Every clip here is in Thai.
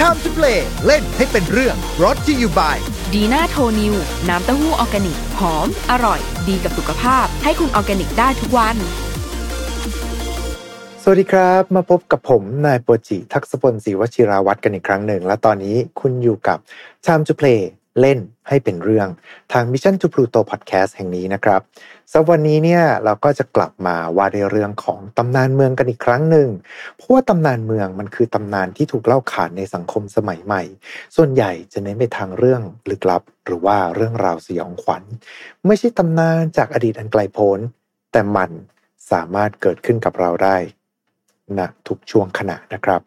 Time to play เล่นให้เป็นเรื่อง brought to you by ดีน่าโทนิวน้ำเต้าหู้ออร์แกนิก หอม อร่อย ดีกับสุขภาพ ให้คุณออร์แกนิกได้ทุกวัน สวัสดีครับ มาพบกับผมนายโปรจิทักษพลศรีวชิราวัตรกันอีกครั้งหนึ่ง และตอนนี้คุณอยู่กับ Time to Play เล่นให้เป็นเรื่องทาง Mission to Pluto Podcast แห่งนี้นะครับสำหรับวันนี้เนี่ยเราก็จะกลับมาว่าในเรื่องของตำนานเมืองกันอีกครั้งหนึ่งเพราะว่าตำนานเมืองมันคือตำนานที่ถูกเล่าขานในสังคมสมัยใหม่ ส่วนใหญ่จะเน้นไปทางเรื่องลึกลับ หรือว่าเรื่องราวสยองขวัญ ไม่ใช่ตำนานจากอดีตอันไกลโพ้นแต่มันสามารถเกิดขึ้นกับเราได้ ณทุกช่วงขณะนะครับ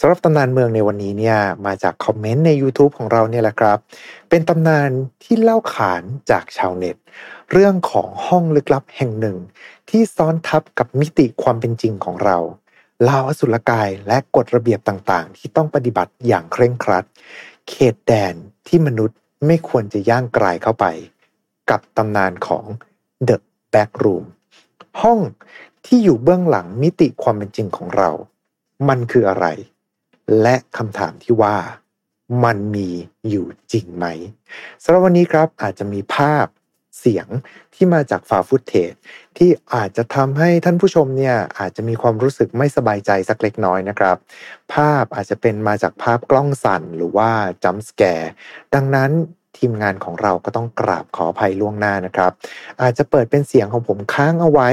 สำหรับตำนานเมืองในวันนี้เนี่ยมาจากคอมเมนต์ใน YouTube ของเราเนี่ยแหละครับ เป็นตำนานที่เล่าขานจากชาวเน็ต เรื่องของห้องลึกลับแห่งหนึ่ง ที่ซ้อนทับกับมิติความเป็นจริงของเราลาวอสุรกายและกฎระเบียบต่างๆ ที่ต้องปฏิบัติอย่างเคร่งครัด เขตแดนที่มนุษย์ไม่ควรจะย่างกลายเข้าไป กับตำนานของ The Back Room ห้อง ที่อยู่เบื้องหลังมิติความเป็นจริงของเรา มันคืออะไร และคำถามที่ว่ามันมีอยู่จริงไหมสำหรับวันนี้ครับอาจจะมีภาพเสียงที่มาจากฟาฟุตเทจที่อาจจะทำให้ท่านผู้ชมเนี่ยอาจจะมีความรู้สึกไม่สบายใจสักเล็กน้อยนะครับ ภาพอาจจะเป็นมาจากภาพกล้องสั่นหรือว่าจัมส์แกร์ดังนั้น ทีมงานของเราก็ต้องกราบขออภัยล่วงหน้านะครับ อาจจะเปิดเป็นเสียงของผมค้างเอาไว้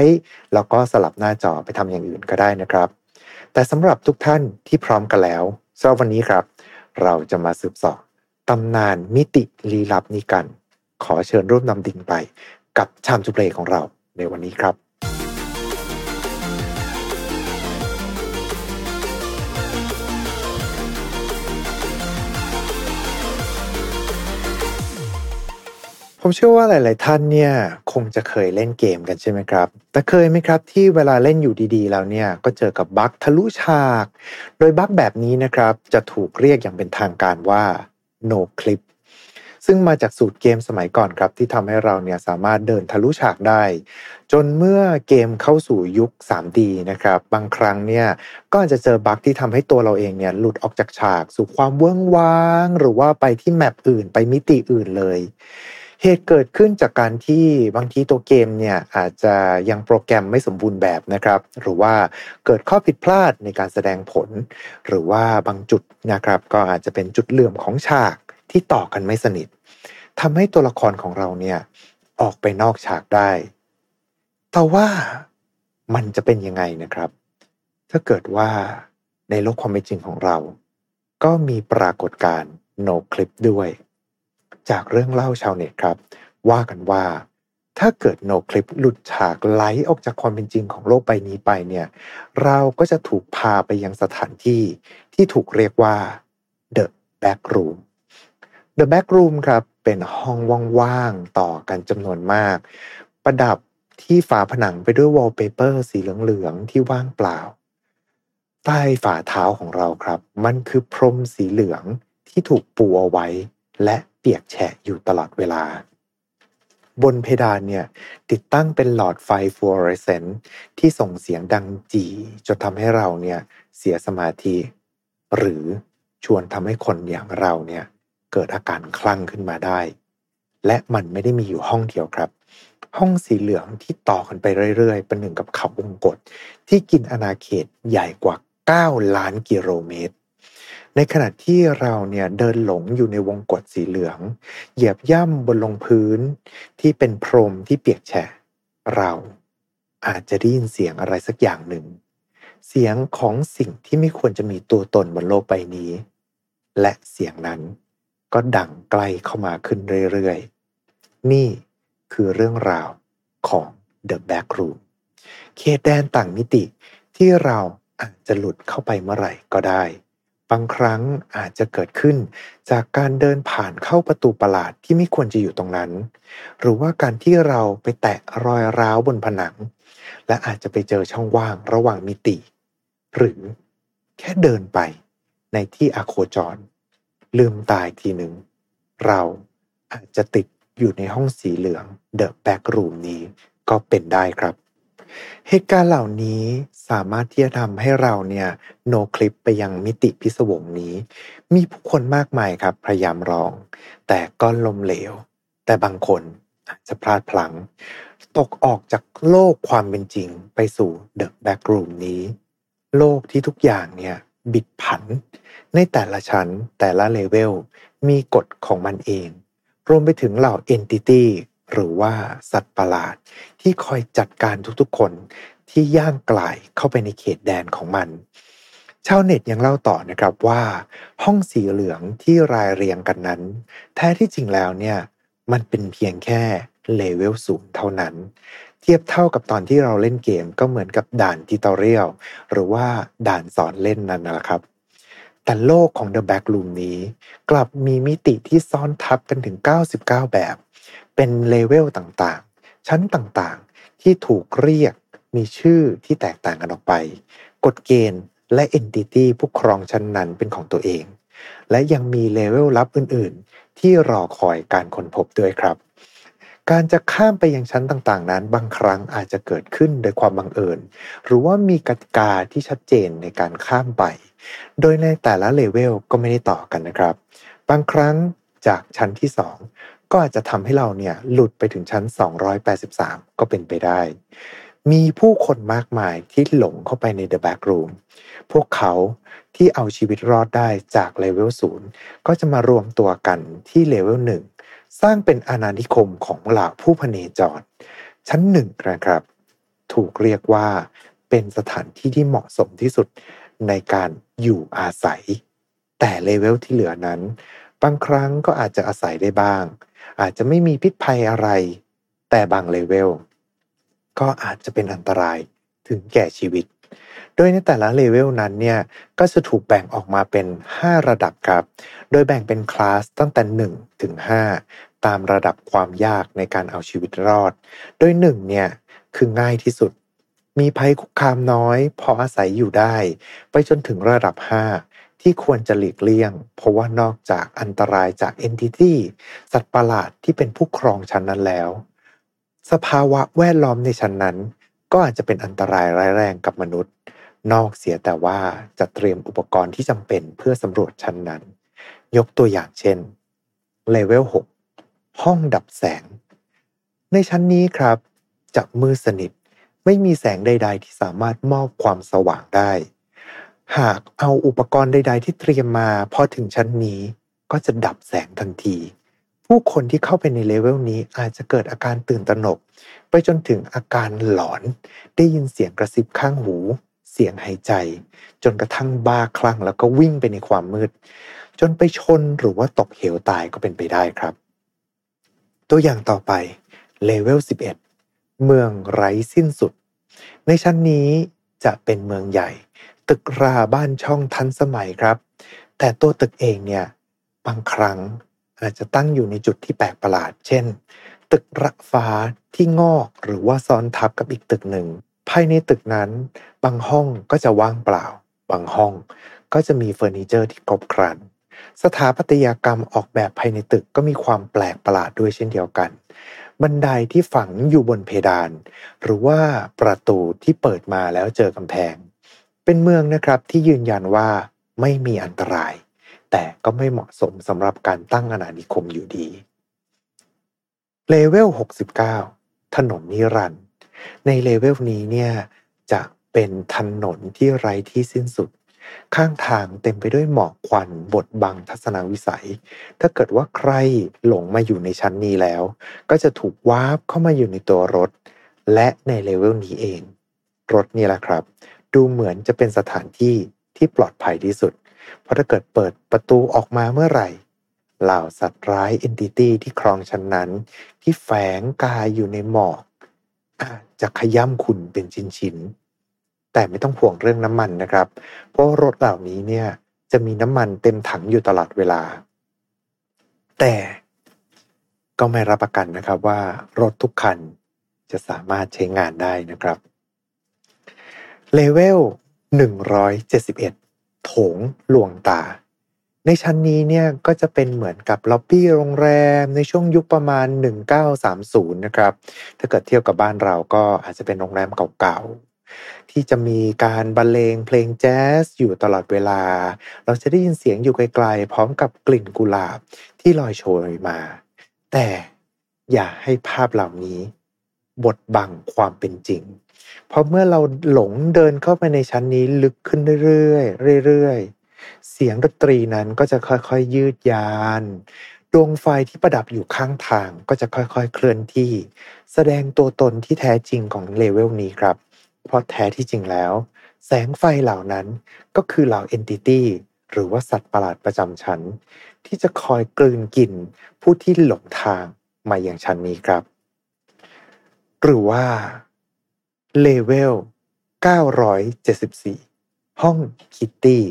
แล้วก็สลับหน้าจอไปทำอย่างอื่นก็ได้นะครับ แต่สำหรับทุกท่านที่พร้อมกันแล้วสำหรับวันนี้ครับ เราจะมาสืบสอบตำนานมิติลี้ลับนี้กัน ขอเชิญร่วมนำดิ่งไปกับชามจุเพลของเราในวันนี้ครับ ผมเชื่อว่าหลาย ๆ ท่านเนี่ยคงจะเคยเล่นเกมกันใช่ไหมครับ แต่เคยไหมครับที่เวลาเล่นอยู่ดี ๆ แล้วเนี่ยก็เจอกับบั๊กทะลุฉาก โดยบั๊กแบบนี้นะครับจะถูกเรียกอย่างเป็นทางการว่า no clip ซึ่งมาจากสูตรเกมสมัยก่อนครับ ที่ทำให้เราเนี่ยสามารถเดินทะลุฉากได้ จนเมื่อเกมเข้าสู่ยุค 3D นะครับ บางครั้งเนี่ยก็อาจจะเจอบั๊กที่ทำให้ตัวเราเองเนี่ยหลุดออกจากฉาก สู่ความเวิ้งว้าง หรือว่าไปที่แมปอื่นไปมิติอื่นเลย เหตุเกิดขึ้นจากการที่บางทีตัวเกมเนี่ยอาจจะยังโปรแกรมไม่สมบูรณ์แบบนะครับ หรือว่าเกิดข้อผิดพลาดในการแสดงผล หรือว่าบางจุดนะครับ ก็อาจจะเป็นจุดเหลื่อมของฉากที่ต่อกันไม่สนิททำให้ตัวละครของเราเนี่ยออกไปนอกฉากได้ แต่ว่ามันจะเป็นยังไงนะครับ ถ้าเกิดว่าในโลกความเป็นจริงของเรา ก็มีปรากฏการณ์โนคลิปด้วย จากเรื่องเล่าชาวเน็ตครับ ว่ากันว่า ถ้าเกิดโนคลิปหลุดฉากไหลออกจากความเป็นจริงของโลกใบนี้ไปเนี่ย เราก็จะถูกพาไปยังสถานที่ที่ถูกเรียกว่า The Back Room The Back Room ครับ เป็นห้องว่างๆต่อกันจำนวนมาก ประดับที่ฝาผนังไปด้วยวอลเปเปอร์สีเหลืองๆที่ว่างเปล่า ใต้ฝ่าเท้าของเราครับ มันคือพรมสีเหลืองที่ถูกปูเอาไว้ และ ปียกแฉะอยู่ตลอดเวลา บนเพดานเนี่ยติดตั้งเป็นหลอดไฟฟลูออเรสเซนต์ที่ส่งเสียงดังจีจนทำให้เราเนี่ยเสียสมาธิ หรือชวนทำให้คนอย่างเราเนี่ยเกิดอาการคลั่งขึ้นมาได้ และมันไม่ได้มีอยู่ห้องเดียวครับ ห้องสีเหลืองที่ต่อกันไปเรื่อยๆ เป็นหนึ่งกับเขาวงกฏที่กินอาณาเขตใหญ่กว่า 9 ล้านกิโลเมตร ในขณะที่เราเนี่ยเดินหลงอยู่ในวงกฏสีเหลือง เหยียบย่ำบนลงพื้นที่เป็นพรมที่เปียกแฉะ เราอาจจะได้ยินเสียงอะไรสักอย่างหนึ่ง เสียงของสิ่งที่ไม่ควรจะมีตัวตนบนโลกใบนี้ และเสียงนั้นก็ดังใกล้เข้ามาขึ้นเรื่อยๆ นี่คือเรื่องราวของ The Back Room เขตแดนต่างมิติที่เราอาจจะหลุดเข้าไปเมื่อไหร่ก็ได้ บางครั้งอาจจะเกิดขึ้น จากการเดินผ่านเข้าประตูประหลาดที่ไม่ควรจะอยู่ตรงนั้น หรือว่าการที่เราไปแตะรอยร้าวบนผนัง และอาจจะไปเจอช่องว่างระหว่างมิติ หรือแค่เดินไปในที่อโคจร ลืมตายทีหนึ่ง เราอาจจะติดอยู่ในห้องสีเหลือง The Backroom นี้ก็เป็นได้ครับ เหตุการณ์เหล่านี้ สามารถที่จะทำให้เราเนี่ย noclip ไปยังมิติพิศวงนี้ มีผู้คนมากมายครับพยายามลอง แต่ก็ล้มเหลว แต่บางคนอาจจะพลาดพลั้งตกออกจากโลกความเป็นจริงไปสู่ The Backroom นี้ โลกที่ทุกอย่างเนี่ยบิดผัน ในแต่ละชั้นแต่ละเลเวล มีกฎของมันเอง รวมไปถึงเหล่า entity หรือว่าสัตว์ประหลาดที่คอยจัดการทุกๆคน ที่ย่างกรายเข้าไปในเขตแดนของมัน ชาวเน็ตยังเล่าต่อนะครับว่า ห้องสีเหลืองที่รายเรียงกันนั้น แท้ที่จริงแล้วเนี่ยมันเป็นเพียงแค่เลเวลศูนย์เท่านั้น เทียบเท่ากับตอนที่เราเล่นเกมก็เหมือนกับด่าน tutorialหรือว่าด่านสอนเล่นนั่นนะครับ แต่โลกของ The Back Room นี้ กลับมีมิติที่ซ้อนทับกันถึง 99 แบบ เป็นเลเวลต่างๆ ชั้นต่างๆ ที่ถูกเรียก มีชื่อที่แตกต่างกันออกไป กฎเกณฑ์และ entity ผู้ครองชั้นนั้นเป็นของตัวเอง และยังมีเลเวลลับอื่น ๆ ที่รอคอยการค้นพบด้วยครับ การจะข้ามไปยังชั้นต่างๆ นั้น บางครั้งอาจจะเกิดขึ้นโดยความบังเอิญ หรือว่ามีกติกาที่ชัดเจนในการข้ามไป โดยในแต่ละเลเวลก็ไม่ได้ต่อกันนะครับ บางครั้งจากชั้นที่ 2 ก็อาจจะทำให้เราเนี่ยหลุดไปถึงชั้น 283 ก็เป็นไปได้ มีผู้คนมากมายที่หลงเข้าไปใน The Back Room พวกเขาที่เอาชีวิตรอดได้จากเลเวล0ก็จะมารวมตัวกันที่เลเวล1สร้างเป็นอาณานิคมของเหล่าผู้พเนจร ชั้นหนึ่งนะครับ ถูกเรียกว่าเป็นสถานที่ที่เหมาะสมที่สุดในการอยู่อาศัย แต่เลเวลที่เหลือนั้น บางครั้งก็อาจจะอาศัยได้บ้าง อาจจะไม่มีพิษภัยอะไร แต่บางเลเวล ก็อาจจะเป็นอันตรายถึงแก่ชีวิต โดยในแต่ละเลเวลนั้นเนี่ยก็จะถูกแบ่งออกมาเป็น 5 ระดับครับ โดยแบ่งเป็นคลาสตั้งแต่ 1 ถึง 5 ตามระดับความยากในการเอาชีวิตรอด โดย1เนี่ยคือง่ายที่สุด มีภัยคุกคามน้อย พออาศัยอยู่ได้ ไปจนถึงระดับ 5ที่ควรจะหลีกเลี่ยง เพราะว่านอกจากอันตรายจากเอนติตี้สัตว์ประหลาดที่เป็นผู้ครองชั้นนั้นแล้ว สภาวะแวดล้อมในชั้นนั้น ก็อาจจะเป็นอันตรายร้ายแรงกับมนุษย์ นอกเสียแต่ว่าจะเตรียมอุปกรณ์ที่จำเป็นเพื่อสำรวจชั้นนั้น ยกตัวอย่างเช่นเลเวล6ห้องดับแสง ในชั้นนี้ครับจะมืดสนิทไม่มีแสงใด ๆ ที่สามารถมอบความสว่างได้ หากเอาอุปกรณ์ใด ๆ ที่เตรียมมาพอถึงชั้นนี้ก็จะดับแสงทันที ผู้คนที่เข้าไปในเลเวลนี้อาจจะเกิดอาการตื่นตระหนก ไปจนถึงอาการหลอน ได้ยินเสียงกระซิบข้างหู เสียงหายใจ จนกระทั่งบ้าคลั่งแล้วก็วิ่งไปในความมืด จนไปชนหรือว่าตกเหวตายก็เป็นไปได้ครับ ตัวอย่างต่อไปเลเวล 11 เมืองไร้สิ้นสุด ในชั้นนี้จะเป็นเมืองใหญ่ ตึกราบ้านช่องทันสมัยครับ แต่ตัวตึกเองเนี่ยบางครั้ง อาจจะตั้งอยู่ในจุดที่แปลกประหลาด เช่น ตึกระฟ้าที่งอกหรือว่าซ้อนทับกับอีกตึกหนึ่ง ภายในตึกนั้น บางห้องก็จะว่างเปล่า บางห้องก็จะมีเฟอร์นิเจอร์ที่ครบครัน สถาปัตยกรรมออกแบบภายในตึกก็มีความแปลกประหลาดด้วยเช่นเดียวกัน บันไดที่ฝังอยู่บนเพดาน หรือว่าประตูที่เปิดมาแล้วเจอกำแพง เป็นเมืองนะครับที่ยืนยันว่าไม่มีอันตราย แต่ก็ไม่เหมาะสมสำหรับการตั้งอาณานิคมอยู่ดี เลเวล 69 ถนนนิรันดร์ในเลเวลนี้เนี่ยจะเป็นถนนที่ไร้ที่สิ้นสุด ข้างทางเต็มไปด้วยหมอกควันบดบังทัศนวิสัย ถ้าเกิดว่าใครหลงมาอยู่ในชั้นนี้แล้ว ก็จะถูก warp เข้ามาอยู่ในตัวรถ และในเลเวลนี้เอง รถนี่แหละครับ ดูเหมือนจะเป็นสถานที่ที่ปลอดภัยที่สุด เพราะถ้าเกิดเปิดประตูออกมาเมื่อไหร่ เหล่าสัตว์ร้ายเอนติตี้ที่ครองชั้นนั้น ที่แฝงกายอยู่ในหมอกอาจจะขย้ำคุณเป็นชิ้นๆ แต่ไม่ต้องห่วงเรื่องน้ำมันนะครับ เพราะรถเหล่านี้เนี่ยจะมีน้ำมันเต็มถังอยู่ตลอดเวลา แต่ก็ไม่รับประกันนะครับว่ารถทุกคันจะสามารถใช้งานได้นะครับเลเวล171 โถงลวงตา ในชั้นนี้เนี่ยก็จะเป็นเหมือนกับล็อบบี้โรงแรมในช่วงยุคประมาณ 1930 นะครับ ถ้าเกิดเทียบกับบ้านเราก็อาจจะเป็นโรงแรมเก่าๆ ที่จะมีการบรรเลงเพลงแจ๊สอยู่ตลอดเวลา เราจะได้ยินเสียงอยู่ไกลๆ พร้อมกับกลิ่นกุหลาบที่ลอยโชยมา แต่อย่าให้ภาพเหล่านี้ บดบังความเป็นจริง เพราะเมื่อเราหลงเดินเข้าไปในชั้นนี้ลึกขึ้นเรื่อยๆเรื่อยๆ เสียงดนตรีนั้นก็จะค่อยๆยืดยานดวงไฟที่ประดับอยู่ข้างทางก็จะค่อยๆเคลื่อนที่ แสดงตัวตนที่แท้จริงของเลเวลนี้ครับ เพราะแท้ที่จริงแล้ว แสงไฟเหล่านั้นก็คือเหล่าเอนติตี้หรือว่าสัตว์ประหลาดประจำชั้น ที่จะคอยกลืนกินผู้ที่หลงทางมาอย่างชั้นนี้ครับ หรือว่า เลเวล 974 ห้องคิตตี้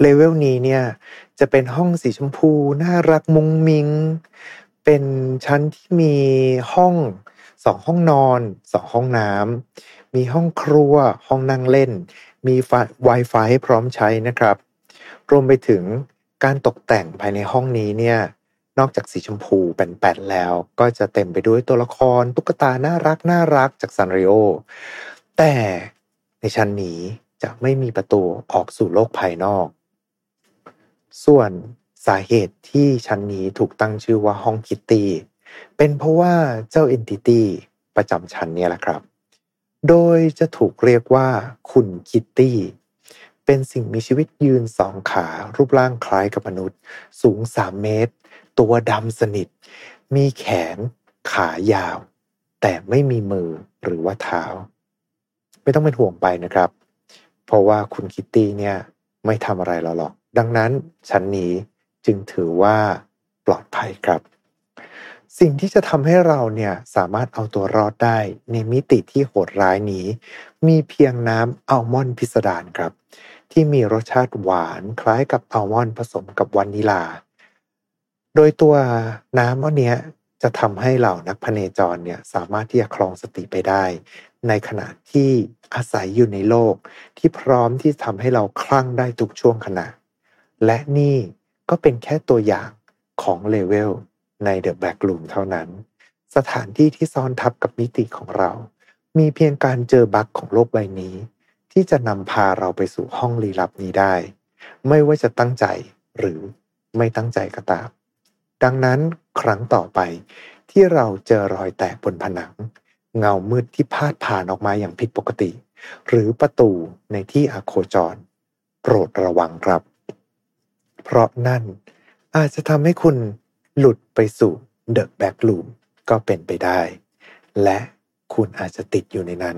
เลเวลนี้เนี่ย จะเป็นห้องสีชมพู น่ารักมุงมิง เป็นชั้นที่มีห้องสองห้องนอนสองห้องน้ำมีห้องครัว ห้องนั่งเล่น มีไฟ Wi-Fi ให้พร้อมใช้นะครับ รวมไปถึงการตกแต่งภายในห้องนี้เนี่ย นอกจากสีชมพูแป่นๆแล้ว ก็จะเต็มไปด้วยตัวละครตุ๊กตาน่ารักน่ารักจากซันริโอแต่ในชั้นนี้จะไม่มีประตูออกสู่โลกภายนอก ส่วนสาเหตุที่ชั้นนี้ถูกตั้งชื่อว่าห้องคิตตี้เป็นเพราะว่าเจ้าเอนติตี้ประจำชั้นนี้แหละครับ โดยจะถูกเรียกว่าคุณคิตตี้ เป็นสิ่งมีชีวิตยืนสองขารูปร่างคล้ายกับมนุษย์ สูงสามเมตร ตัวดำสนิท มีแขน ขายาว แต่ไม่มีมือหรือว่าเท้า ไม่ต้องเป็นห่วงไปนะครับ เพราะว่าคุณคิตตี้เนี่ยไม่ทำอะไรเราหรอก ดังนั้นชั้นนี้จึงถือว่าปลอดภัยครับ สิ่งที่จะทำให้เราเนี่ยสามารถเอาตัวรอดได้ในมิติที่โหดร้ายนี้ มีเพียงน้ำอัลมอนด์พิสดารครับ ที่มีรสชาติหวานคล้ายกับอัลมอนด์ผสมกับวานิลา โดยตัวน้ำอันนี้จะทำให้เหล่านักพเนจรเนี่ยสามารถที่จะคลองสติไปได้ ในขณะที่อาศัยอยู่ในโลก ที่พร้อมที่ทำให้เราคลั่งได้ทุกช่วงขณะ และนี่ก็เป็นแค่ตัวอย่างของเลเวลในเดอะแบ็กลูมเท่านั้น สถานที่ที่ซ้อนทับกับมิติของเรา มีเพียงการเจอบั๊กของโลกใบนี้ ที่จะนำพาเราไปสู่ห้องลี้ลับนี้ได้ ไม่ว่าจะตั้งใจหรือไม่ตั้งใจก็ตาม ดังนั้นครั้งต่อไป ที่เราเจอรอยแตกบนผนัง เงามืดที่พาดผ่านออกมาอย่างผิดปกติ หรือประตูในที่อโคจร โปรดระวังครับ เพราะนั่นอาจจะทำให้คุณหลุดไปสู่เดอะแบ็กลูมก็เป็นไปได้ และคุณอาจจะติดอยู่ในนั้น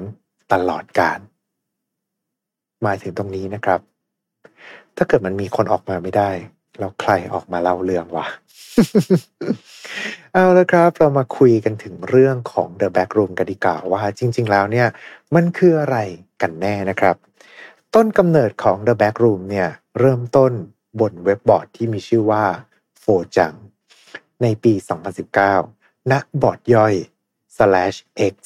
ตลอดกาลมาถึงตรงนี้นะครับ ถ้าเกิดมันมีคนออกมาไม่ได้ แล้วใครออกมาเล่าเรื่องวะ เอาละครับ เรามาคุยกันถึงเรื่องของ The Backroom กันดีกว่าว่าจริง ๆ แล้วเนี่ย มันคืออะไรกันแน่นะครับ ต้นกำเนิดของ The Backroom เนี่ย เริ่มต้นบนเว็บบอร์ดที่มีชื่อว่าโฟจังในปี 2019 ณ บอร์ดย่อย slash x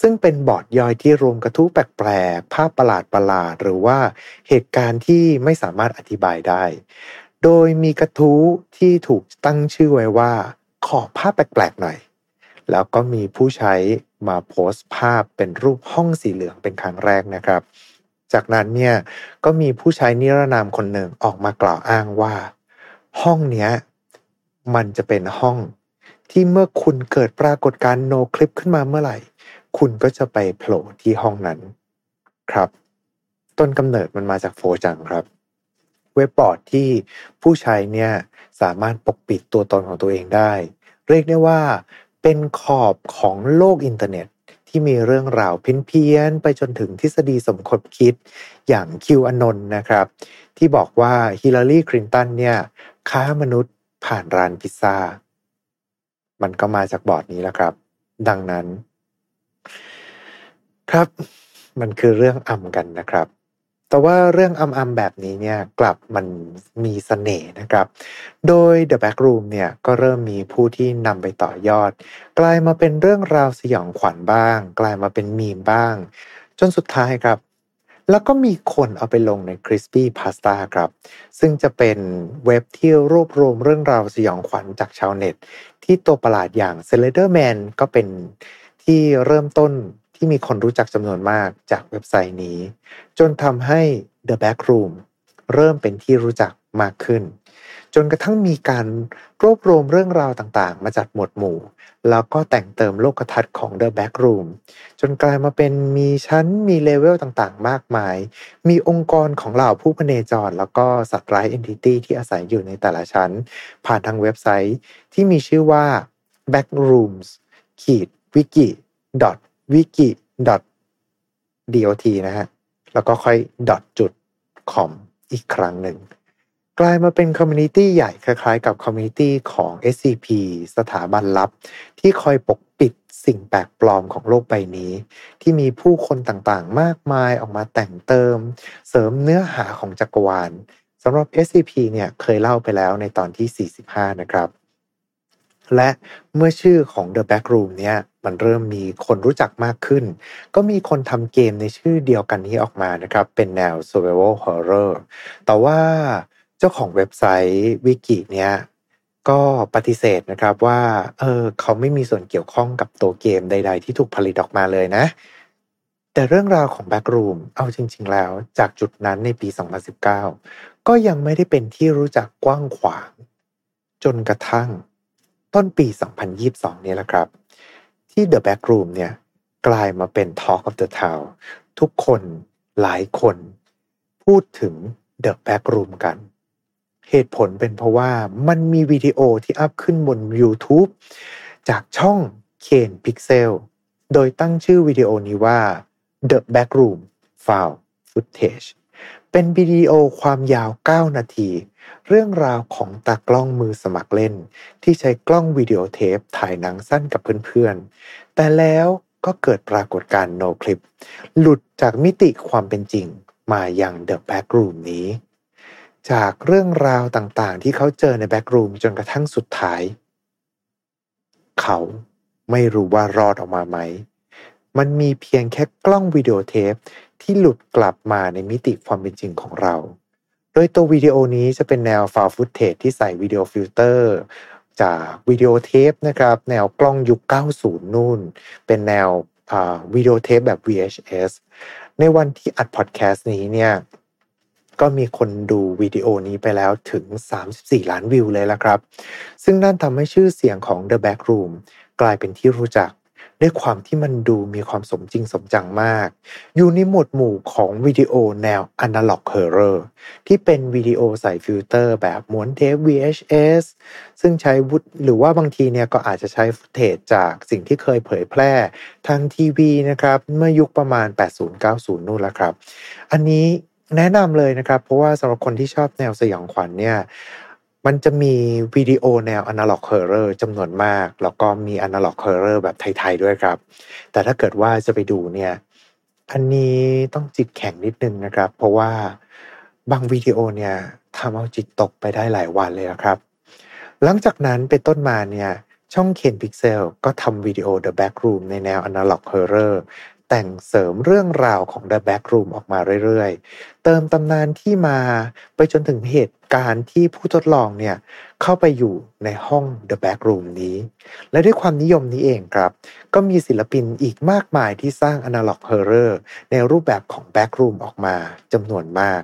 ซึ่งเป็นบอร์ดย่อยที่รวมกระทู้แปลกๆ ภาพประหลาดประหลาด หรือว่าเหตุการณ์ที่ไม่สามารถอธิบายได้ โดยมีกระทู้ที่ถูกตั้งชื่อไว้ว่า ขอภาพแปลกๆหน่อย แล้วก็มีผู้ใช้มาโพสต์ภาพเป็นรูปห้องสีเหลืองเป็นครั้งแรกนะครับ จากนั้นเนี่ยก็มีผู้ใช้นิรนามคนหนึ่งออกมากล่าวอ้างว่า ห้องเนี้ยมันจะเป็นห้องที่เมื่อคุณเกิดปรากฏการโนคลิปขึ้นมาเมื่อไหร่ คุณก็จะไปโผล่ที่ห้องนั้น ครับ ต้นกำเนิดมันมาจาก4chan ครับ เว็บบอร์ดที่ผู้ใช้เนี่ยสามารถปกปิดตัวตนของตัวเองได้ เรียกได้ว่าเป็นขอบของโลกอินเทอร์เน็ต ที่มีเรื่องราวเพี้ยนๆไปจนถึงทฤษฎีสมคบคิดอย่าง QAnon นะครับ ที่บอกว่าฮิลลารีคลินตันเนี่ยค้ามนุษย์ผ่านร้านพิซซ่า มันก็มาจากบอร์ดนี้แหละครับ ดังนั้น ครับ มันคือเรื่องอำกันนะครับ แต่ว่าเรื่องอำๆแบบนี้เนี่ยกลับมันมีสเสน่ห์นะครับ โดย The Backroom เนี่ยก็เริ่มมีผู้ที่นำไปต่อยอด กลายมาเป็นเรื่องราวสยองขวัญบ้าง กลายมาเป็นมีมบ้าง จนสุดท้ายครับ แล้วก็มีคนเอาไปลงใน Crispy Pasta ครับ ซึ่งจะเป็นเว็บที่รวบรวมเรื่องราวสยองขวัญจากชาวเน็ต ที่ตัวประหลาดอย่าง s l e d e r Man ก็เป็นที่เริ่มต้น ที่มีคนรู้จักจำนวนมากจากเว็บไซต์นี้ จนทำให้ The Backroom เริ่มเป็นที่รู้จักมากขึ้น จนกระทั่งมีการรวบรวมเรื่องราวต่างๆ มาจัดหมวดหมู่ แล้วก็แต่งเติมโลกทัศน์ของ The Backroom จนกลายมาเป็นมีชั้นมีเลเวลต่างๆ มากมาย มีองค์กรของเหล่าผู้พเนจร แล้วก็สัตว์ร้าย entity ที่อาศัยอยู่ในแต่ละชั้น ผ่านทางเว็บไซต์ที่มีชื่อว่า backrooms ขีด wiki wiki dot นะฮะ แล้วก็ค่อย dot จุด com อีกครั้งหนึ่ง กลายมาเป็น community ใหญ่คล้ายๆ กับ community ของ SCP สถาบันลับ ที่คอยปกปิดสิ่งแปลกปลอมของโลกใบนี้ ที่มีผู้คนต่างๆ มากมายออกมาแต่งเติม เสริมเนื้อหาของจักรวาลสำหรับ SCP เนี่ยเคยเล่าไปแล้วในตอนที่ 45 นะครับ และเมื่อชื่อของ The Backroom เนี่ยมันเริ่มมีคนรู้จักมากขึ้น ก็มีคนทำเกมในชื่อเดียวกันนี้ออกมานะครับ เป็นแนว survival horror แต่ว่าเจ้าของเว็บไซต์วิกิเนี่ยก็ปฏิเสธนะครับว่าเออเขาไม่มีส่วนเกี่ยวข้องกับตัวเกมใด ๆ ที่ถูกผลิตออกมาเลยนะ แต่เรื่องราวของ Backroom เอาจริง ๆ แล้ว จากจุดนั้นในปี 2019 ก็ยังไม่ได้เป็นที่รู้จักกว้างขวาง จนกระทั่ง ต้นปี 2022เนี่ยแหละครับ ที่ The Backroom เนี่ยกลายมาเป็น Talk of the Town ทุกคนหลายคนพูดถึง The Backroom กัน เหตุผลเป็นเพราะว่ามันมีวิดีโอที่อัพขึ้นบน YouTube จากช่อง Kane Pixels โดยตั้งชื่อวิดีโอนี้ว่า The Backroom Found Footage เป็นวิดีโอความยาว 9 นาที เรื่องราวของตากล้องมือสมัครเล่น ที่ใช้กล้องวิดีโอเทปถ่ายหนังสั้นกับเพื่อนๆ แต่แล้วก็เกิดปรากฏการณ์ noclip หลุดจากมิติความเป็นจริงมาอย่าง The Backroom นี้ จากเรื่องราวต่างๆ ที่เขาเจอใน Backroom จนกระทั่งสุดท้าย เขาไม่รู้ว่ารอดออกมาไหม มันมีเพียงแค่กล้องวิดีโอเทป ที่หลุดกลับมาในมิติความเป็นจริงของเรา โดยตัววิดีโอนี้จะเป็นแนวฟาวฟุตเทจที่ใส่ video filter จากวิดีโอเทปนะครับ แนวกล้องยุค 90 นู่น เป็นแนววิดีโอเทปแบบ VHS ในวันที่อัดพอดแคสต์นี้เนี่ยก็มีคนดูวิดีโอนี้ไปแล้วถึง 34 ล้านวิวเลยละครับ ซึ่งนั่นทำให้ชื่อเสียงของ The Backroom กลายเป็นที่รู้จัก ด้วยความที่มันดูมีความสมจริงสมจังมาก อยู่ในหมวดหมู่ของวิดีโอแนว Analog Horror ที่เป็นวิดีโอใส่ฟิลเตอร์แบบม้วนเทป VHS ซึ่งใช้ฟุตหรือว่าบางทีเนี่ยก็อาจจะใช้ footage จากสิ่งที่เคยเผยแพร่ทางทีวีนะครับเมื่อยุคประมาณ 80-90 นู่นแล้วครับ อันนี้แนะนำเลยนะครับ เพราะว่าสำหรับคนที่ชอบแนวสยองขวัญเนี่ย มันจะมีวิดีโอแนว analog horror จำนวนมาก แล้วก็มี analog horror แบบไทย ๆ ด้วยครับ แต่ถ้าเกิดว่าจะไปดูเนี่ย อันนี้ต้องจิตแข็งนิดนึงนะครับ เพราะว่าบางวิดีโอเนี่ยทำเอาจิตตกไปได้หลายวันเลยครับ หลังจากนั้นเป็นต้นมาเนี่ยช่อง Kane Pixels ก็ทำวิดีโอ The Backroom ในแนว Analog Horror แต่งเสริมเรื่องราวของ The Backroom ออกมาเรื่อยๆ เติมตำนานที่มาไปจนถึงเหตุการณ์ที่ผู้ทดลองเนี่ยเข้าไปอยู่ในห้อง The Backroom นี้ และด้วยความนิยมนี้เองครับ ก็มีศิลปินอีกมากมายที่สร้าง Analog Horror ในรูปแบบของ Backroom ออกมาจำนวนมาก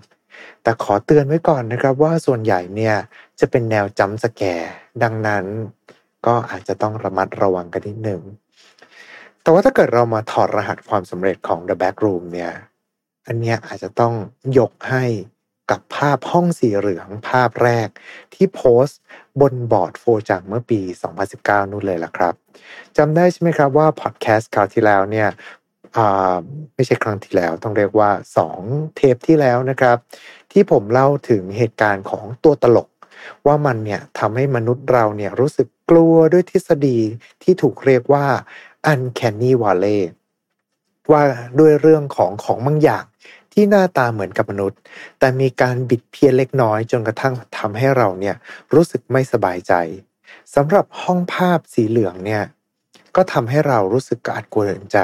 แต่ขอเตือนไว้ก่อนนะครับว่าส่วนใหญ่เนี่ยจะเป็นแนวจำสแกร์ดังนั้นก็อาจจะต้องระมัดระวังกันนิดหนึ่ง แต่ว่าถ้าเกิดเรามาถอดรหัสความสำเร็จของ The Backroom เนี่ย อันเนี้ยอาจจะต้องยกให้กับภาพห้องสีเหลืองภาพแรกที่โพสต์บนบอร์ดโฟจากเมื่อปี 2019 นู่นเลยล่ะครับจำได้ใช่ไหมครับว่าพอดแคสต์คราวที่แล้วเนี่ยไม่ใช่ครั้งที่แล้วต้องเรียกว่า 2 เทปที่แล้วนะครับ ที่ผมเล่าถึงเหตุการณ์ของตัวตลก ว่ามันเนี่ยทำให้มนุษย์เราเนี่ยรู้สึกกลัวด้วยทฤษฎีที่ถูกเรียกว่า Uncanny Valley ว่าด้วยเรื่องของของบางอย่างที่หน้าตาเหมือนกับมนุษย์ แต่มีการบิดเพี้ยนเล็กน้อยจนกระทั่งทำให้เราเนี่ยรู้สึกไม่สบายใจสำหรับห้องภาพสีเหลืองเนี่ยก็ทำให้เรารู้สึกกระอัดกระอ่นใจ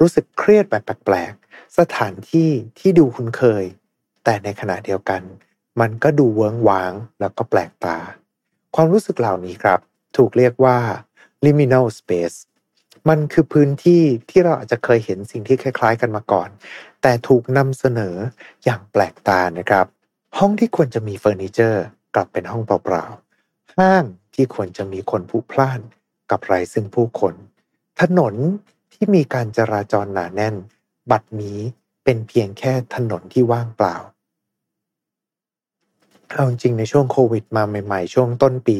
รู้สึกเครียดแบบแปลกสถานที่ที่ดูคุ้นเคย แต่ในขณะเดียวกัน มันก็ดูเวิ้งว้างแล้วก็แปลกตา ความรู้สึกเหล่านี้ครับ ถูกเรียกว่า liminal space มันคือพื้นที่ที่เราอาจจะเคยเห็นสิ่งที่คล้าย ๆ กันมาก่อน แต่ถูกนำเสนออย่างแปลกตานะครับ ห้องที่ควรจะมีเฟอร์นิเจอร์ กลับเป็นห้องเปล่าๆห้างที่ควรจะมีคนผู้พล่านกับไรซึ่งผู้คน ถนนที่มีการจราจรหนาแน่น บัดนี้เป็นเพียงแค่ถนนที่ว่างเปล่า เอาจริงในช่วงโควิดมาใหม่ ๆ ช่วงต้นปี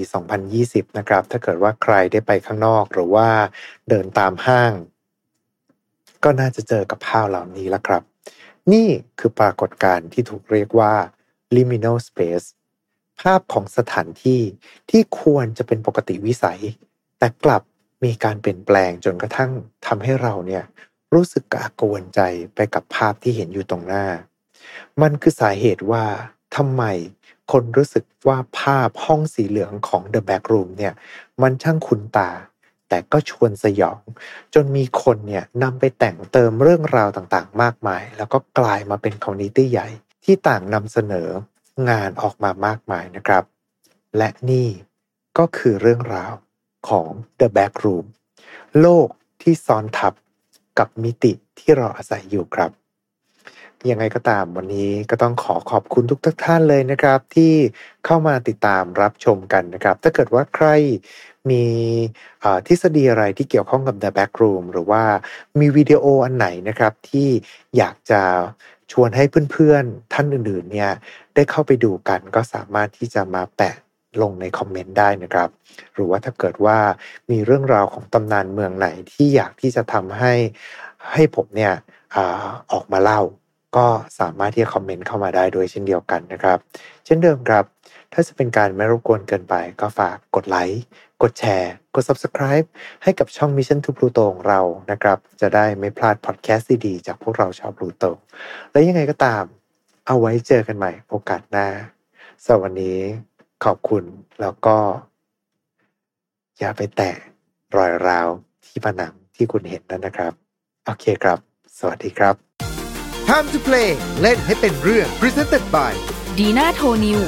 2020 นะครับ ถ้าเกิดว่าใครได้ไปข้างนอกหรือว่าเดินตามห้าง ก็น่าจะเจอกับภาพเหล่านี้แล้วครับ นี่คือปรากฏการณ์ที่ถูกเรียกว่า liminal space ภาพของสถานที่ที่ควรจะเป็นปกติวิสัย แต่กลับมีการเปลี่ยนแปลงจนกระทั่งทำให้เราเนี่ยรู้สึกกระอักวนใจไปกับภาพที่เห็นอยู่ตรงหน้า มันคือสาเหตุว่าทำไม คนรู้สึกว่าภาพห้องสีเหลืองของ The Back Room เนี่ยมันช่างคุ้นตา แต่ก็ชวนสยอง จนมีคนเนี่ยนำไปแต่งเติมเรื่องราวต่างๆ มากมาย แล้วก็กลายมาเป็นคอมมูนิตี้ใหญ่ ที่ต่างนำเสนองานออกมามากมายนะครับ และนี่ก็คือเรื่องราวของ The Back Room โลกที่ซ้อนทับกับมิติที่เราอาศัยอยู่ครับ ยังไงก็ตามวันนี้ก็ต้องขอขอบคุณทุกท่านเลยนะครับ ที่เข้ามาติดตามรับชมกันนะครับ ถ้าเกิดว่าใครมีทฤษฎีอะไรที่เกี่ยวข้องกับ The Back Room หรือว่ามีวิดีโออันไหนนะครับที่อยากจะชวนให้เพื่อนๆท่านอื่นๆเนี่ยได้เข้าไปดูกันก็สามารถที่จะมาแปะลงในคอมเมนต์ได้นะครับ หรือว่าถ้าเกิดว่ามีเรื่องราวของตำนานเมืองไหนที่อยากที่จะทำให้ให้ผมเนี่ยอออกมาเล่า ก็สามารถที่จะคอมเมนต์เข้ามาได้ด้วยเช่นเดียวกันนะครับ เช่นเดิมครับ ถ้าจะเป็นการไม่รบกวนเกินไป ก็ฝากกดไลค์กดแชร์ กด Subscribe ให้กับช่อง Mission to Pluto ของเรานะครับ จะได้ไม่พลาดพอดแคสต์ดีๆจากพวกเราชาวพลูโตและยังไงก็ตาม เอาไว้เจอกันใหม่โอกาสหน้าสวัสดีขอบคุณแล้วก็ อย่าไปแตะรอยราวที่ผนังที่คุณเห็นนั่นนะครับ โอเคครับ สวัสดีครับ Time to play เล่นให้เป็นเรื่อง Presented by Dina Toniu